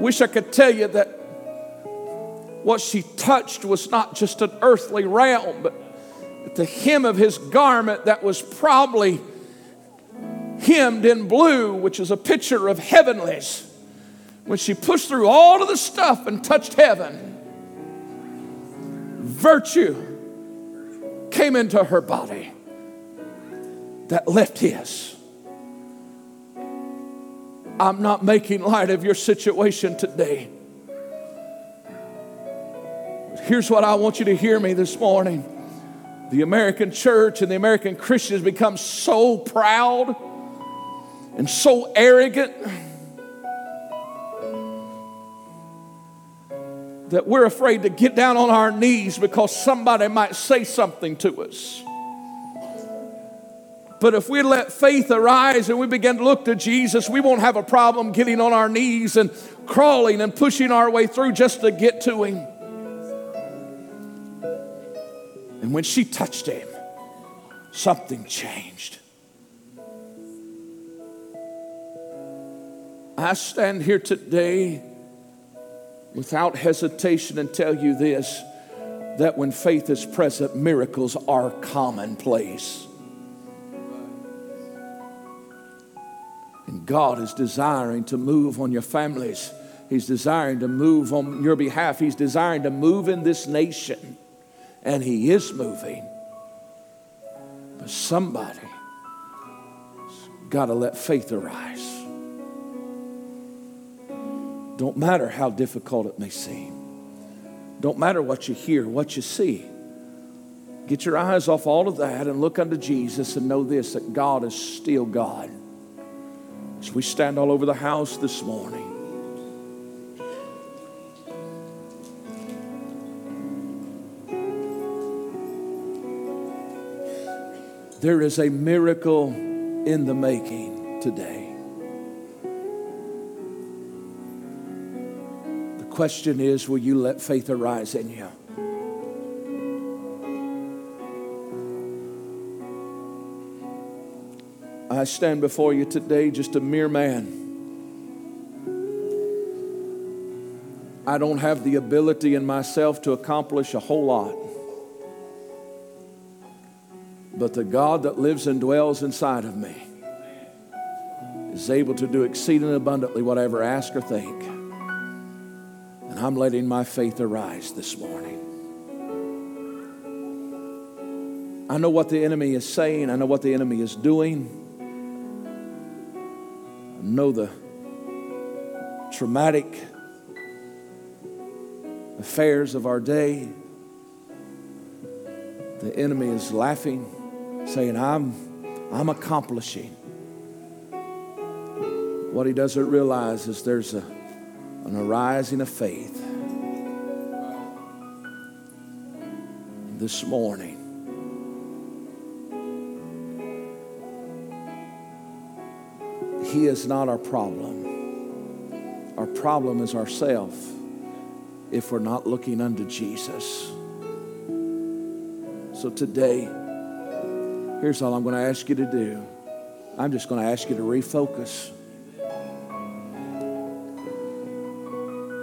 wish I could tell you that what she touched was not just an earthly realm, but the hem of his garment that was probably hemmed in blue, which is a picture of heavenlies. When she pushed through all of the stuff and touched heaven, virtue came into her body that left his. I'm not making light of your situation today. Here's what I want you to hear me this morning. The American church and the American Christians become so proud and so arrogant that we're afraid to get down on our knees because somebody might say something to us. But if we let faith arise and we begin to look to Jesus, we won't have a problem getting on our knees and crawling and pushing our way through just to get to Him. And when she touched Him, something changed. I stand here today without hesitation and tell you this that when faith is present, miracles are commonplace. And God is desiring to move on your families. He's desiring to move on your behalf. He's desiring to move in this nation. And He is moving. But somebody's got to let faith arise. Don't matter how difficult it may seem. Don't matter what you hear, what you see. Get your eyes off all of that and look unto Jesus and know this that God is still God. As we stand all over the house this morning, there is a miracle in the making today. The question is will you let faith arise in you? Stand before you today just a mere man. I don't have the ability in myself to accomplish a whole lot. But the God that lives and dwells inside of me is able to do exceeding abundantly whatever I ask or think. And I'm letting my faith arise this morning. I know what the enemy is saying, I know what the enemy is doing know the traumatic affairs of our day. The enemy is laughing, saying, I'm, I'm accomplishing. What he doesn't realize is there's a, an arising of faith this morning. He is not our problem. Our problem is ourself if we're not looking unto Jesus. So today, here's all I'm going to ask you to do. I'm just going to ask you to refocus.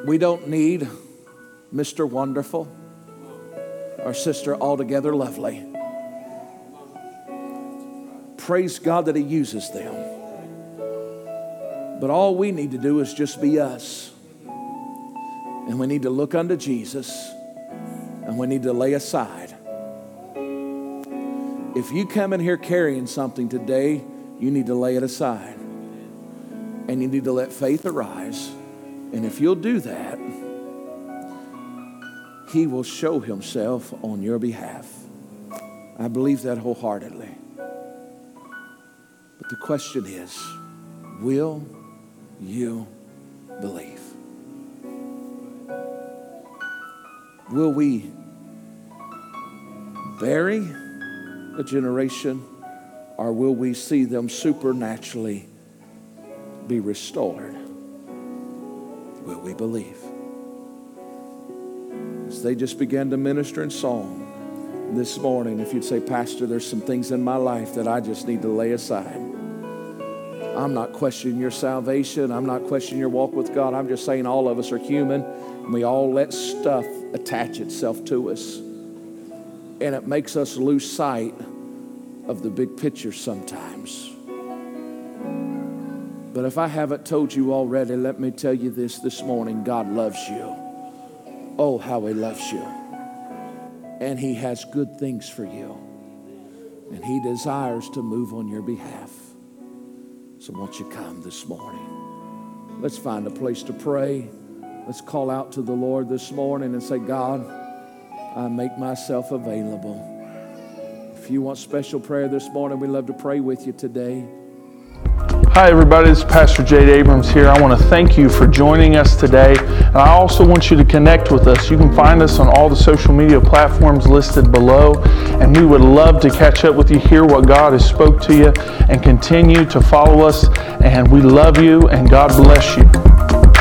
We don't need Mr. Wonderful or Sister Altogether Lovely. Praise God that He uses them. But all we need to do is just be us. And we need to look unto Jesus and we need to lay aside. If you come in here carrying something today, you need to lay it aside. And you need to let faith arise. And if you'll do that, He will show Himself on your behalf. I believe that wholeheartedly. But the question is will you believe? Will we bury a generation or will we see them supernaturally be restored? Will we believe? As they just began to minister in song this morning, if you'd say, Pastor, there's some things in my life that I just need to lay aside. I'm not questioning your salvation. I'm not questioning your walk with God. I'm just saying all of us are human and we all let stuff attach itself to us. And it makes us lose sight of the big picture sometimes. But if I haven't told you already, let me tell you this this morning God loves you. Oh, how He loves you. And He has good things for you. And He desires to move on your behalf. So, won't you come this morning? Let's find a place to pray. Let's call out to the Lord this morning and say, God, I make myself available. If you want special prayer this morning, we'd love to pray with you today. Hi, everybody. It's Pastor Jade Abrams here. I want to thank you for joining us today. And I also want you to connect with us. You can find us on all the social media platforms listed below. And we would love to catch up with you, hear what God has spoke to you, and continue to follow us. And we love you, and God bless you.